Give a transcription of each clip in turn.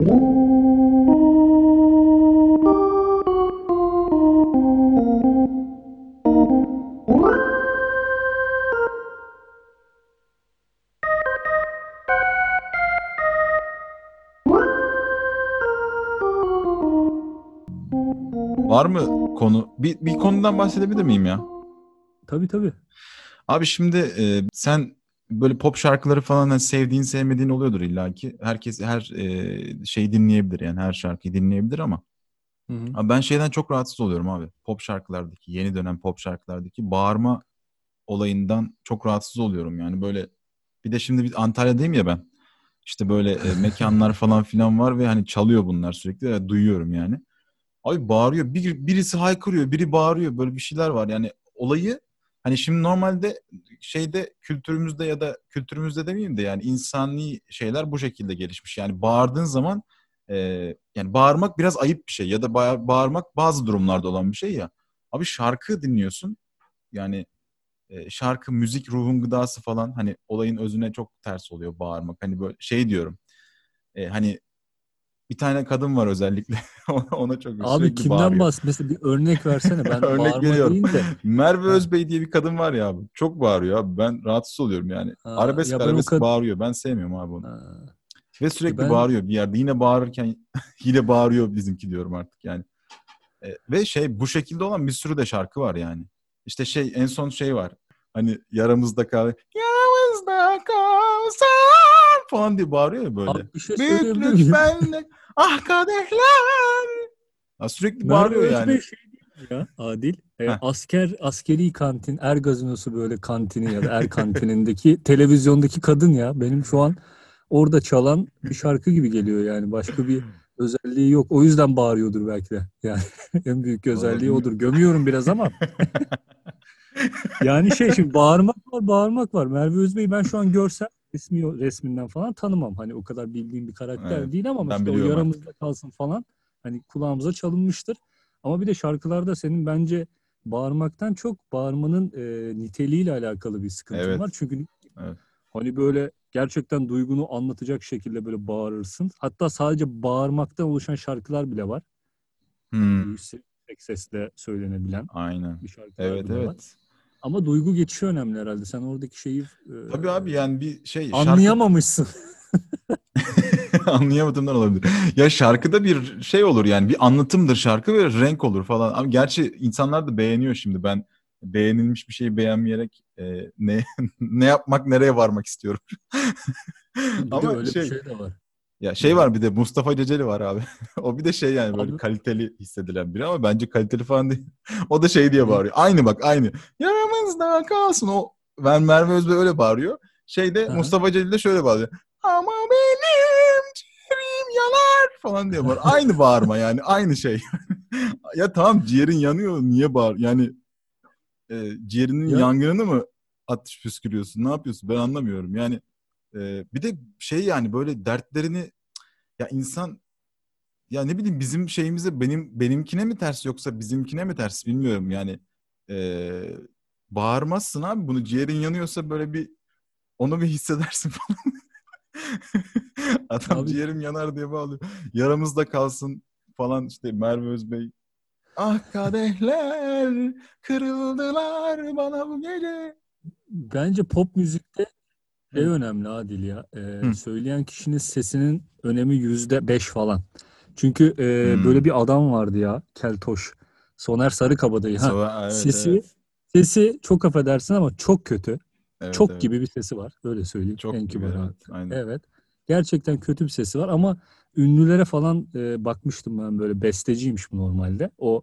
Var mı konu? Bir, bir konudan bahsedebilir miyim ya? Tabii tabii. Abi şimdi e, sen böyle pop şarkıları falan hani sevdiğin sevmediğin oluyordur illaki. Herkes her e, şeyi dinleyebilir yani her şarkıyı dinleyebilir ama Hı hı. abi ben şeyden çok rahatsız oluyorum abi. Pop şarkılardaki yeni dönem pop şarkılardaki bağırma olayından çok rahatsız oluyorum yani böyle bir de şimdi bir Antalya'dayım ya ben. İşte böyle e, mekanlar falan filan var ve hani çalıyor bunlar sürekli ve duyuyorum yani. Abi bağırıyor. Bir, birisi haykırıyor, biri bağırıyor. Böyle bir şeyler var. Yani olayı hani şimdi normalde şeyde kültürümüzde ya da kültürümüzde demeyeyim de yani insani şeyler bu şekilde gelişmiş. Yani bağırdığın zaman e, yani bağırmak biraz ayıp bir şey ya da ba- bağırmak bazı durumlarda olan bir şey ya. Abi şarkı dinliyorsun. Yani e, şarkı, müzik ruhun gıdası falan hani olayın özüne çok ters oluyor bağırmak. Hani böyle şey diyorum. E, hani bir tane kadın var özellikle. Ona çok Abi kimden bağırıyor. bahs? Mesela bir örnek versene. Ben Örnek veriyorum. de. Merve. Özbey diye bir kadın var ya abi. Çok bağırıyor abi. Ben rahatsız oluyorum yani. Ha, arabesk ya arabesk kad- bağırıyor. Ben sevmiyorum abi onu. Ha. Ve sürekli ben- bağırıyor bir yerde. Yine bağırırken yine bağırıyor bizimki diyorum artık yani. E, ve şey bu şekilde olan bir sürü de şarkı var yani. İşte şey en son şey var. Hani yaramızda kal. Yaramızda kalsan falan diye bağırıyor ya böyle. Abi şey Büyüklük bende. Ah kadehler. Ha, sürekli bağırıyor Merve yani. Özbey şey ya Adil. E, Heh. asker askeri kantin, er gazinosu böyle kantini ya da er kantinindeki televizyondaki kadın ya. Benim şu an orada çalan bir şarkı gibi geliyor yani. Başka bir özelliği yok. O yüzden bağırıyordur belki de. Yani en büyük özelliği odur. Gömüyorum biraz ama. Yani şey şimdi bağırmak var, bağırmak var. Merve Özbey'i ben şu an görsem resmi resminden falan tanımam. Hani o kadar bildiğim bir karakter Evet, değil ama ben işte o yaramızda kalsın falan. Hani kulağımıza çalınmıştır. Ama bir de şarkılarda senin bence bağırmaktan çok bağırmanın e, niteliğiyle alakalı bir sıkıntın Evet. var. Çünkü Evet. hani böyle gerçekten duygunu anlatacak şekilde böyle bağırırsın. Hatta sadece bağırmaktan oluşan şarkılar bile var. Hmm, Yüksek sesle söylenebilen aynen. bir şarkılar Evet bile var. Ama duygu geçişi önemli herhalde. Sen oradaki şeyi e, Tabii abi yani bir şey şarkı anlayamamışsın. anlayamadığımdan olabilir. Ya şarkıda bir şey olur yani bir anlatımdır şarkı ve renk olur falan. Ama gerçi insanlar da beğeniyor şimdi. Ben beğenilmiş bir şeyi beğenmeyerek e, ne ne yapmak nereye varmak istiyorum. Ama öyle şey, bir şey de var. Ya şey var bir de Mustafa Ceceli var abi. o bir de şey yani böyle Abi- kaliteli hissedilen biri ama bence kaliteli falan değil. o da şey diye bağırıyor. Aynı bak aynı. Yaramızda kalsın o. Ben Merve Özbey öyle bağırıyor. Şeyde Aha. Mustafa Celil de şöyle bağırıyor. Ama benim ciğerim yanar falan diye bağırıyor. Aynı bağırma yani aynı şey. ya tamam ciğerin yanıyor niye bağır? Yani e, ciğerinin Ya- yangınını mı atış püskürüyorsun? Ne yapıyorsun? Ben anlamıyorum. Yani bir de şey yani böyle dertlerini ya insan ya ne bileyim bizim şeyimize benim benimkine mi ters yoksa bizimkine mi ters bilmiyorum yani e, bağırmazsın abi bunu ciğerin yanıyorsa böyle bir onu bir hissedersin falan. Adam Abi- ciğerim yanar diye bağlıyor. Yaramızda kalsın falan işte Merve Özbey. Ah kadehler kırıldılar bana bu gece. Bence pop müzikte şey Hı. önemli Adil ya. Hı. söyleyen kişinin sesinin önemi yüzde beş falan. Çünkü e, Hmm. böyle bir adam vardı ya. Keltoş. Soner Sarıkabadayı. Ha, Sonra- evet, sesi evet, sesi çok affedersin ama çok kötü. evet, çok evet. gibi bir sesi var. Öyle söyleyeyim. Çok en kibar evet, aynen. Evet. Gerçekten kötü bir sesi var ama ünlülere falan e, bakmıştım ben böyle besteciymiş bu normalde. O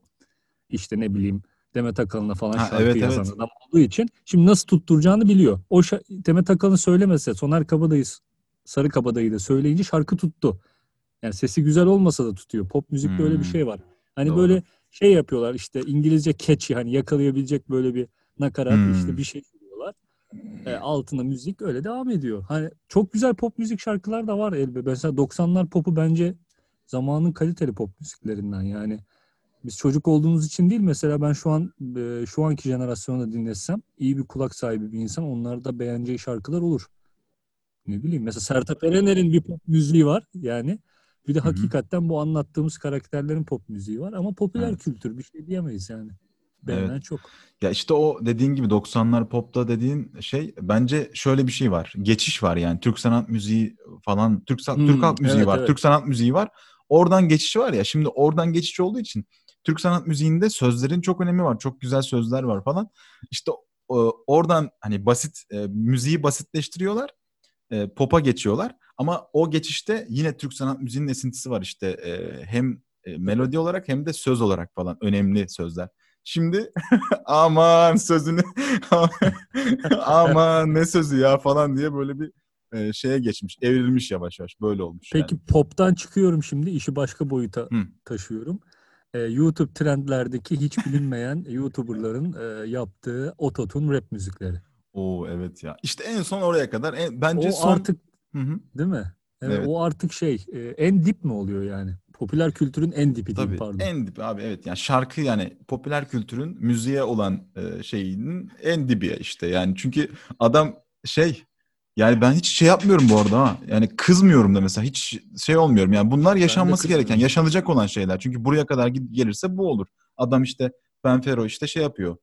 işte ne bileyim Demet Akalın'a falan Ha, şarkı evet, yazan evet. adam olduğu için şimdi nasıl tutturacağını biliyor. O şa- Demet Akalın söylemese Soner Kabadayı Sarı Kabadayı da söyleyince şarkı tuttu. Yani sesi güzel olmasa da tutuyor. Pop müzikte öyle bir Hmm. şey var. Hani Doğru. böyle şey yapıyorlar işte İngilizce catchy hani yakalayabilecek böyle bir nakarat Hmm. işte bir şey söylüyorlar. E, altına müzik öyle devam ediyor. Hani çok güzel pop müzik şarkılar da var elbette. Mesela 90'lar popu bence zamanın kaliteli pop müziklerinden yani. Biz çocuk olduğumuz için değil mesela ben şu an e, şu anki jenerasyonda dinlesem iyi bir kulak sahibi bir insan onlarda beğeneceği şarkılar olur. Ne bileyim mesela Sertab Erener'in bir pop müziği var yani. Bir de Hı hı. hakikaten bu anlattığımız karakterlerin pop müziği var ama popüler Evet. kültür bir şey diyemeyiz yani. Beğenen Evet. çok. Ya işte o dediğin gibi 90'lar popta dediğin şey bence şöyle bir şey var. Geçiş var yani. Türk sanat müziği falan, Türk san- Hmm, Türk halk müziği evet, var, evet. Türk sanat müziği var. Oradan geçiş var ya. Şimdi oradan geçiş olduğu için Türk sanat müziğinde sözlerin çok önemi var. Çok güzel sözler var falan. İşte o- oradan hani basit e, müziği basitleştiriyorlar. E, pop'a geçiyorlar. Ama o geçişte yine Türk sanat müziğinin esintisi var işte. E, hem e, melodi olarak hem de söz olarak falan önemli sözler. Şimdi aman sözünü aman ne sözü ya falan diye böyle bir e, şeye geçmiş. Evrilmiş yavaş yavaş. Böyle olmuş Peki yani. pop'tan çıkıyorum şimdi işi başka boyuta Hı. taşıyorum. Ee, YouTube trendlerdeki hiç bilinmeyen YouTuber'ların e, yaptığı ototune rap müzikleri. Oo evet ya. İşte en son oraya kadar. En, bence o son... artık Hı hı. değil mi? Evet, Evet. O artık şey e, en dip mi oluyor yani? Popüler kültürün en dipi diyeyim Tabii pardon. en dibi abi evet yani şarkı yani popüler kültürün müziğe olan e, şeyinin en dibi işte yani çünkü adam şey yani ben hiç şey yapmıyorum bu arada ha. Yani kızmıyorum da mesela. Hiç şey olmuyorum. Yani bunlar yaşanması gereken yaşanacak olan şeyler. Çünkü buraya kadar gelirse bu olur. Adam işte Ben Fero işte şey yapıyor.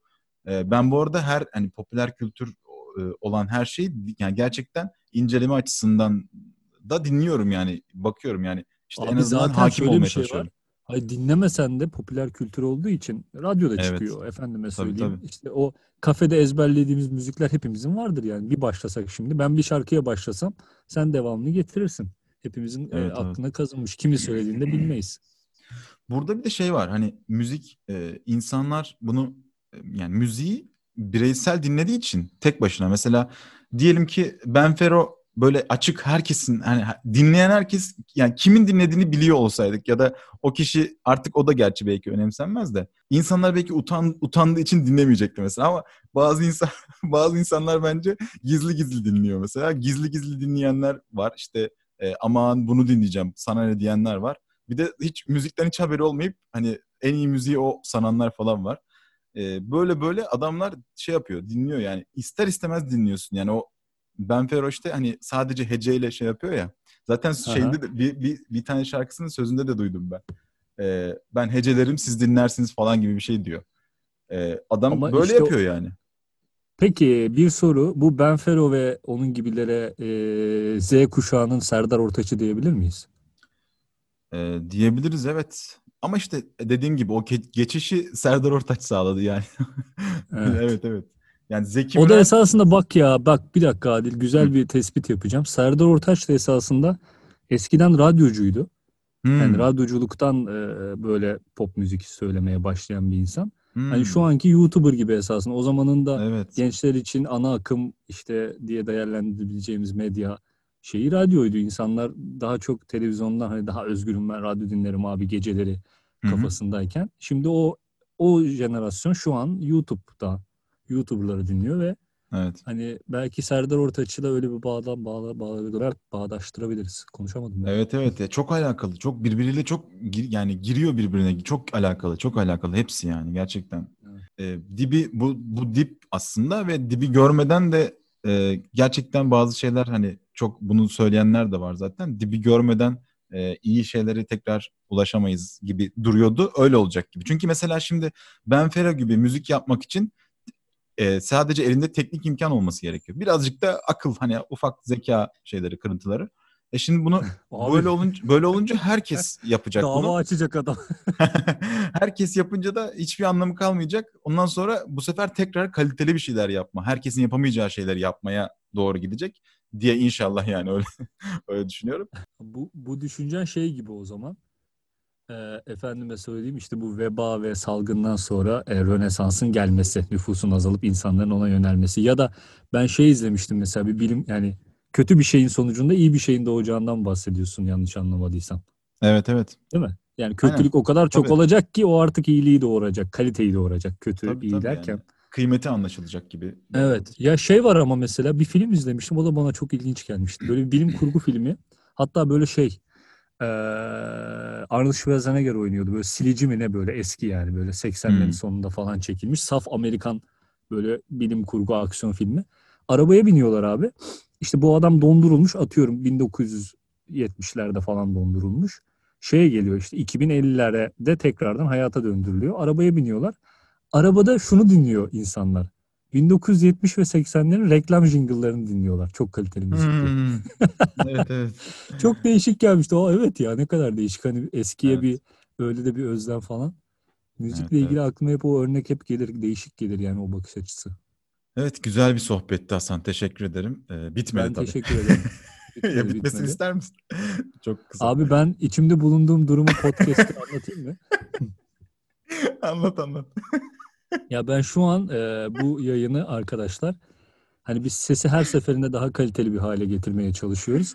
E, ben bu arada her hani popüler kültür e, olan her şeyi yani gerçekten inceleme açısından da dinliyorum yani. Bakıyorum yani. İşte en Abi azından zaten hakim olmaya şey var. Hayır dinlemesen de popüler kültür olduğu için radyoda Evet. çıkıyor efendime söyleyeyim. tabii. İşte o kafede ezberlediğimiz müzikler hepimizin vardır yani. Bir başlasak şimdi ben bir şarkıya başlasam sen devamını getirirsin. Hepimizin e, Evet, evet. aklına kazınmış. Kimi söylediğini de bilmeyiz. Burada bir de şey var hani müzik e, insanlar bunu e, yani müziği bireysel dinlediği için tek başına mesela diyelim ki Ben Fero böyle açık herkesin hani ha- dinleyen herkes yani kimin dinlediğini biliyor olsaydık ya da o kişi artık o da gerçi belki önemsenmez de insanlar belki utan utandığı için dinlemeyecekti mesela ama bazı insan bazı insanlar bence gizli gizli dinliyor mesela gizli gizli dinleyenler var işte e, aman bunu dinleyeceğim sana ne diyenler var bir de hiç müzikten hiç haberi olmayıp hani en iyi müziği o sananlar falan var. Ee, böyle böyle adamlar şey yapıyor, dinliyor yani. ister istemez dinliyorsun. Yani o Ben Fero işte hani sadece heceyle şey yapıyor ya. Zaten şeyinde de bir, bir, bir tane şarkısının sözünde de duydum ben. Ee, ben hecelerim siz dinlersiniz falan gibi bir şey diyor. Ee, adam Ama böyle işte o- yapıyor yani. Peki bir soru. Bu Benfero ve onun gibilere e, Z kuşağının Serdar Ortaç'ı diyebilir miyiz? Ee, diyebiliriz evet. Ama işte dediğim gibi o ge- geçişi Serdar Ortaç sağladı yani. Evet. evet evet. Yani Zeki O da Müren- esasında bak ya bak bir dakika Adil güzel Hı. bir tespit yapacağım. Serdar Ortaç da esasında eskiden radyocuydu. Hmm, Yani radyoculuktan e, böyle pop müzik söylemeye başlayan bir insan. hmm. Hani şu anki YouTuber gibi esasında. O zamanın da Evet. gençler için ana akım işte diye değerlendirebileceğimiz medya şeyi radyoydu. İnsanlar daha çok televizyondan hani daha özgürüm ben radyo dinlerim abi geceleri kafasındayken. Şimdi o o jenerasyon şu an YouTube'da YouTuber'ları dinliyor ve Evet. hani belki Serdar Ortaç'ı da öyle bir bağdan bağla, bağla, bağdaştırabiliriz. Konuşamadım ben. Evet evet ya çok alakalı. Çok birbiriyle çok gir- yani giriyor birbirine. Çok alakalı. Çok alakalı hepsi yani gerçekten. Evet. Ee, dibi bu bu dip aslında ve dibi görmeden de e, gerçekten bazı şeyler hani çok bunu söyleyenler de var zaten. Dibi görmeden e, iyi şeyleri tekrar ulaşamayız gibi duruyordu. Öyle olacak gibi. Çünkü mesela şimdi Ben Fero gibi müzik yapmak için e, sadece elinde teknik imkan olması gerekiyor. Birazcık da akıl hani ufak zeka şeyleri, kırıntıları. E şimdi bunu Abi, böyle olunca böyle olunca herkes yapacak dava bunu. açacak adam. herkes yapınca da hiçbir anlamı kalmayacak. Ondan sonra bu sefer tekrar kaliteli bir şeyler yapma. Herkesin yapamayacağı şeyleri yapmaya doğru gidecek diye inşallah yani öyle öyle düşünüyorum. Bu, bu düşüncen şey gibi o zaman. Ee, efendime söyleyeyim işte bu veba ve salgından sonra e, Rönesans'ın gelmesi, nüfusun azalıp insanların ona yönelmesi ya da ben şey izlemiştim mesela bir bilim yani kötü bir şeyin sonucunda iyi bir şeyin doğacağından bahsediyorsun yanlış anlamadıysam. Evet evet. Değil mi? Yani kötülük o kadar çok Tabii. olacak ki o artık iyiliği doğuracak, kaliteyi doğuracak. Kötü Tabii, iyi tabii derken. yani. Kıymeti anlaşılacak gibi. Evet. Ya şey var ama mesela bir film izlemiştim. O da bana çok ilginç gelmişti. Böyle bir bilim kurgu filmi. Hatta böyle şey eee Arnold Schwarzenegger oynuyordu. Böyle silici mi ne böyle eski yani böyle 80'lerin Hmm. sonunda falan çekilmiş. Saf Amerikan böyle bilim kurgu aksiyon filmi. Arabaya biniyorlar abi. İşte bu adam dondurulmuş atıyorum 1900 70'lerde falan dondurulmuş. Şeye geliyor işte 2050'lere de tekrardan hayata döndürülüyor. Arabaya biniyorlar. Arabada şunu dinliyor insanlar. 1970 ve 80'lerin reklam jingle'larını dinliyorlar. Çok kaliteli müzik. Hmm. evet evet. Çok değişik gelmişti. O evet ya ne kadar değişik. Hani eskiye Evet. bir öyle de bir özlem falan. Müzikle Evet, ilgili aklıma hep o örnek hep gelir. Değişik gelir yani o bakış açısı. Evet güzel bir sohbetti Hasan. Teşekkür ederim. Ee, bitmedi ben tabii. teşekkür ederim. Bitmedi, ya bitmesini bitmedi. ister misin? Çok kısa. Abi ben içimde bulunduğum durumu podcast'te anlatayım mı? anlat anlat. Ya ben şu an e, bu yayını arkadaşlar hani biz sesi her seferinde daha kaliteli bir hale getirmeye çalışıyoruz.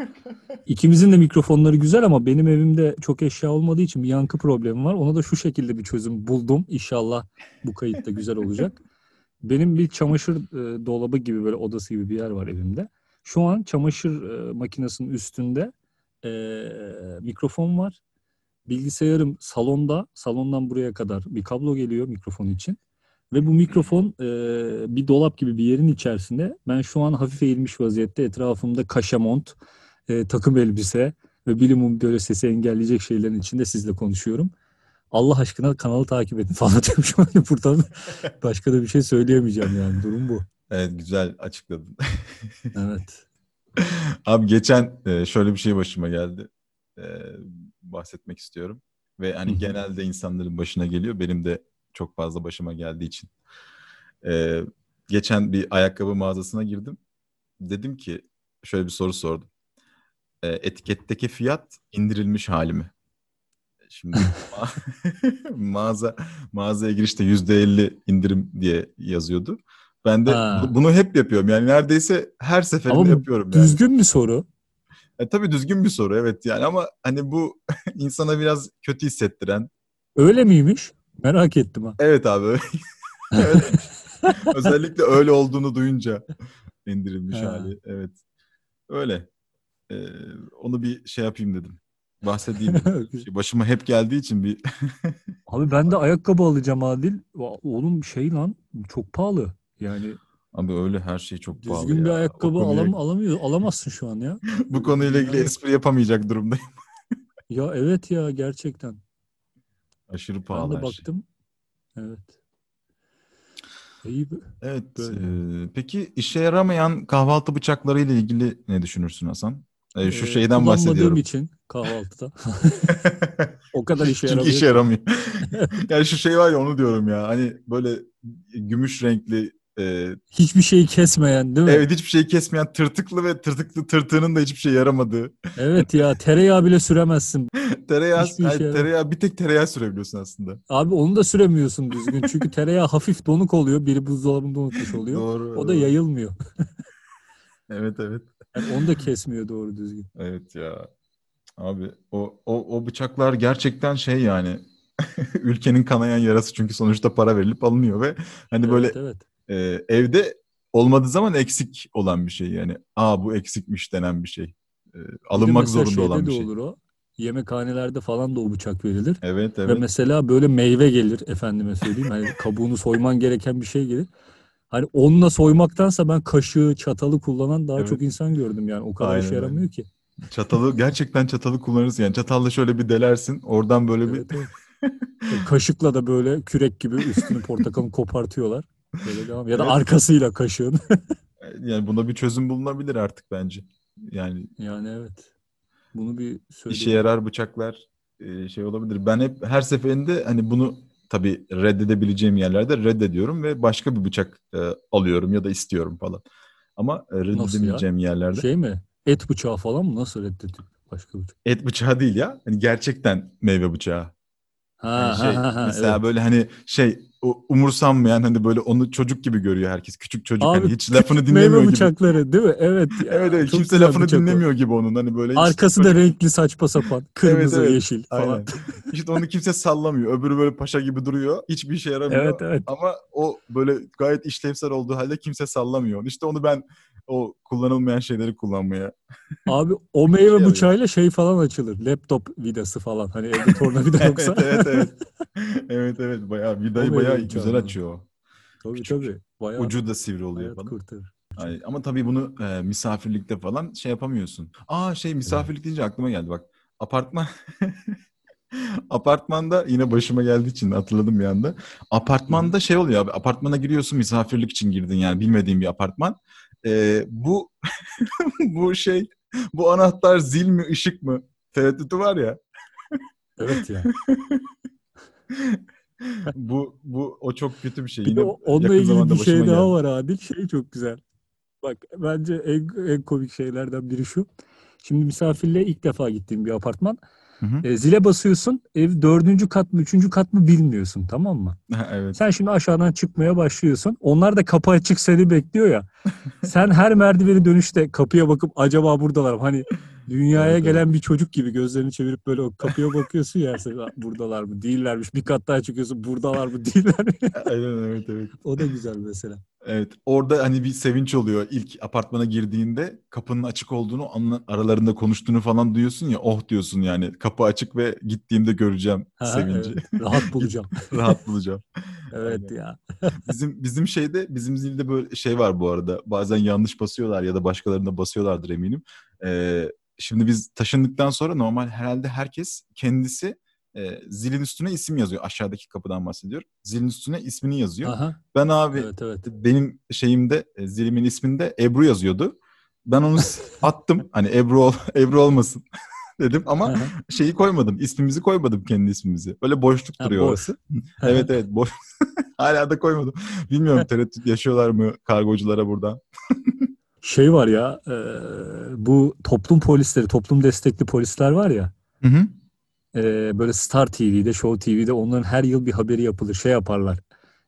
İkimizin de mikrofonları güzel ama benim evimde çok eşya olmadığı için bir yankı problemi var. Ona da şu şekilde bir çözüm buldum. İnşallah bu kayıt güzel olacak. Benim bir çamaşır e, dolabı gibi böyle odası gibi bir yer var evimde. Şu an çamaşır e, makinesinin üstünde e, mikrofon var. Bilgisayarım salonda. Salondan buraya kadar bir kablo geliyor mikrofon için. Ve bu mikrofon e, bir dolap gibi bir yerin içerisinde. Ben şu an hafif eğilmiş vaziyette etrafımda kaşamont, e, takım elbise ve bilimum böyle sesi engelleyecek şeylerin içinde sizle konuşuyorum. Allah aşkına kanalı takip edin falan şu an buradan. Başka da bir şey söyleyemeyeceğim yani durum bu. Evet güzel açıkladın. Evet. Abi geçen şöyle bir şey başıma geldi. Bahsetmek istiyorum. Ve hani genelde insanların başına geliyor. Benim de çok fazla başıma geldiği için. E, geçen bir ayakkabı mağazasına girdim. Dedim ki şöyle bir soru sordum. E, etiketteki fiyat indirilmiş hali mi? Şimdi ma- mağaza mağazaya girişte yüzde elli indirim diye yazıyordu. Ben de Ha. bu- bunu hep yapıyorum. Yani neredeyse her seferinde Ama yapıyorum yani. düzgün bir soru. E, tabii düzgün bir soru evet yani ama hani bu insana biraz kötü hissettiren. Öyle miymiş? Merak ettim ha. Evet abi. Özellikle öyle olduğunu duyunca indirilmiş Ha. hali. Evet. Öyle. E, onu bir şey yapayım dedim. Bahsedeyim dedim. Şey, Başıma hep geldiği için bir Abi ben de ayakkabı alacağım Adil. Oğlum şey lan çok pahalı. Yani Abi öyle her şey çok pahalı düzgün bir ya. Ayakkabı konuya- alam alamıyor alamazsın şu an ya. Bu konuyla ilgili Yani- espri yapamayacak durumdayım. Ya evet ya gerçekten. Aşırı Ben pahalı de her şey. baktım. Evet. İyi. Evet. Böyle. e, peki işe yaramayan kahvaltı bıçakları ile ilgili ne düşünürsün Hasan? E, şu Ee, şeyden bahsediyorum. için kahvaltıda. o kadar işe Çünkü yaramıyor. işe yaramıyor. yani şu şey var ya onu diyorum ya. Hani böyle gümüş renkli e, Hiçbir şeyi kesmeyen değil mi? evet hiçbir şey kesmeyen tırtıklı ve tırtıklı tırtığının da hiçbir şey yaramadığı. Evet ya tereyağı bile süremezsin. Tereyağı, Hiçbir hayır, yaramıyor. tereyağı bir tek tereyağı sürebiliyorsun aslında. Abi onu da süremiyorsun düzgün. Çünkü tereyağı hafif donuk oluyor. Biri buzdolabında unutmuş oluyor. Doğru. O da yayılmıyor. Evet evet. Yani onu da kesmiyor doğru düzgün. Evet ya. Abi o, o, o bıçaklar gerçekten şey yani ülkenin kanayan yarası çünkü sonuçta para verilip alınıyor ve hani böyle Evet evet. E, evde olmadığı zaman eksik olan bir şey yani. Aa bu eksikmiş denen bir şey. E, Bir alınmak zorunda olan bir şey. olur o. Yemekhanelerde falan da o bıçak verilir. Evet Ve evet. mesela böyle meyve gelir efendime söyleyeyim. Hani kabuğunu soyman gereken bir şey gelir. Hani onunla soymaktansa ben kaşığı, çatalı kullanan daha Evet. çok insan gördüm yani. O kadar Aynen işe yaramıyor ki. Çatalı gerçekten çatalı kullanırsın yani çatalla şöyle bir delersin oradan böyle bir Evet, evet. E, Kaşıkla da böyle kürek gibi üstünü portakalın kopartıyorlar. Böyle devam. Ya da Evet. arkasıyla kaşığın. yani buna bir çözüm bulunabilir artık bence. Yani yani evet. Bunu bir işe söyleyeyim. yarar bıçaklar e, şey olabilir. Ben hep her seferinde hani bunu tabii reddedebileceğim yerlerde reddediyorum ve başka bir bıçak e, alıyorum ya da istiyorum falan. Ama e, reddedemeyeceğim yerlerde Şey mi? Et bıçağı falan mı? Nasıl reddediyor? Başka bıçak. et bıçağı değil ya. Hani gerçekten meyve bıçağı. Ha, Yani şey, ha, ha, ha, mesela evet. böyle hani şey umursanmayan hani böyle onu çocuk gibi görüyor herkes. Küçük çocuk Abi, hani hiç lafını Meyve dinlemiyor gibi. bıçakları değil mi? Evet. Evet evet çok kimse lafını bıçak o. dinlemiyor gibi onun hani böyle Arkası da renkli saçma sapan. Kırmızı, evet. yeşil falan. Aynen. İşte onu kimse sallamıyor. Öbürü böyle paşa gibi duruyor. Hiçbir işe yaramıyor. Evet evet. Ama o böyle gayet işlevsel olduğu halde kimse sallamıyor. İşte onu ben o kullanılmayan şeyleri kullanmaya. Abi o meyve yarıyor. bıçağıyla şey falan açılır. Laptop vidası falan. Hani evde tornavida evet yoksa. evet evet. evet evet bayağı vidayı O bayağı güzel mı? açıyor. o. tabii Küçük. tabii. Bayağı Ucu da sivri oluyor falan. kurtarır. Ay, ama tabii bunu e, misafirlikte falan şey yapamıyorsun. Aa şey misafirlik deyince aklıma geldi bak. Apartman Apartmanda yine başıma geldiği için hatırladım bir anda. Apartmanda şey oluyor abi. Apartmana giriyorsun misafirlik için girdin yani bilmediğin bir apartman. Ee, bu bu şey bu anahtar zil mi ışık mı tereddütü var ya. Evet ya. bu bu o çok kötü bir şey. Bir Yine onunla yakın ilgili bir şey daha geldi. var Adil. Şey çok güzel. Bak bence en, en komik şeylerden biri şu. Şimdi misafirliğe ilk defa gittiğim bir apartman. Hı hı. E, zile basıyorsun. Ev dördüncü kat mı üçüncü kat mı bilmiyorsun tamam mı? evet. Sen şimdi aşağıdan çıkmaya başlıyorsun. Onlar da kapı açık seni bekliyor ya. Sen her merdiveni dönüşte kapıya bakıp acaba buradalar mı? Hani dünyaya Evet, gelen bir çocuk gibi gözlerini çevirip böyle o kapıya bakıyorsun ya. Sen, "Aa, buradalar mı? Değillermiş. Bir kat daha çıkıyorsun. Buradalar mı? Değiller mi? Aynen evet evet. o da güzel mesela. Evet. Orada hani bir sevinç oluyor. İlk apartmana girdiğinde kapının açık olduğunu, aralarında konuştuğunu falan duyuyorsun ya. Oh diyorsun yani. Kapı açık ve gittiğimde göreceğim Ha, sevinci. evet. Rahat bulacağım. Rahat bulacağım. Evet ya. Bizim bizim şeyde bizim zilde böyle şey var bu arada. Bazen yanlış basıyorlar ya da başkalarına basıyorlardır eminim. Ee, şimdi biz taşındıktan sonra normal herhalde herkes kendisi e, zilin üstüne isim yazıyor. Aşağıdaki kapıdan bahsediyorum. Zilin üstüne ismini yazıyor. Aha. Ben abi Evet evet. benim şeyimde e, zilimin isminde Ebru yazıyordu. Ben onu attım. Hani Ebru ol, Ebru olmasın dedim ama Aha. şeyi koymadım. ismimizi koymadım kendi ismimizi. Böyle boşluk Ha, duruyor boş. orası. Evet evet boş. Hala da koymadım. Bilmiyorum tereddüt yaşıyorlar mı kargoculara buradan. Şey var ya e, bu toplum polisleri, toplum destekli polisler var ya Hı hı. e, böyle Star TV'de, Show TV'de onların her yıl bir haberi yapılır. Şey yaparlar.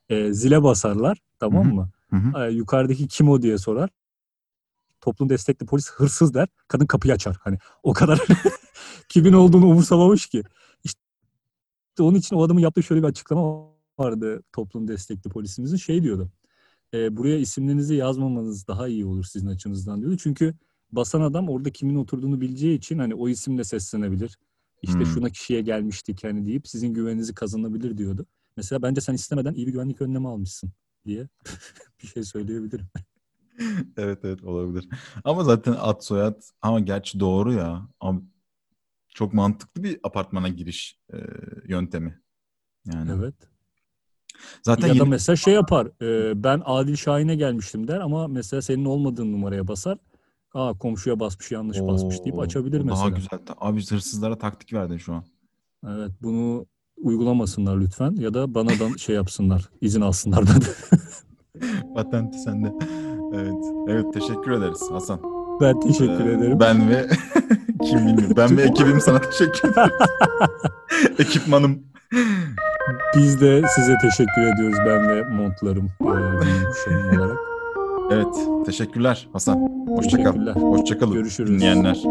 E, zile basarlar tamam mı? Hı hı. E, yukarıdaki kim o diye sorar. Toplum destekli polis hırsız der. Kadın kapıyı açar. Hani o kadar kimin olduğunu umursamamış ki. İşte onun için o adamın yaptığı şöyle bir açıklama vardı toplum destekli polisimizin. Şey diyordu. E, buraya isimlerinizi yazmamanız daha iyi olur sizin açınızdan diyordu. Çünkü basan adam orada kimin oturduğunu bileceği için hani o isimle seslenebilir. İşte Hmm. şuna kişiye gelmiştik hani deyip sizin güveninizi kazanabilir diyordu. Mesela bence sen istemeden iyi bir güvenlik önlemi almışsın diye bir şey söyleyebilirim. Evet evet olabilir. Ama zaten ad soyad ama gerçi doğru ya. Ama çok mantıklı bir apartmana giriş e, yöntemi. Yani Evet. Zaten ya da yeni- mesela şey yapar. e, ben Adil Şahin'e gelmiştim der ama mesela senin olmadığın numaraya basar. Aa komşuya basmış yanlış basmış deyip Oo, açabilir mesela. Daha güzel. Abi hırsızlara taktik verdin şu an. Evet bunu uygulamasınlar lütfen ya da bana da şey yapsınlar izin alsınlar da. Patenti sende. Evet. Evet teşekkür ederiz Hasan. ben teşekkür Ee, ederim. Ben ve kim bilmiyorum. Ben ve ekibim sana teşekkür ederiz. Ekipmanım. Biz de size teşekkür ediyoruz ben ve montlarım e, benim olarak. Evet. Teşekkürler Hasan. Hoşça kal. Teşekkürler. Hoşça kalın Görüşürüz. Dinleyenler.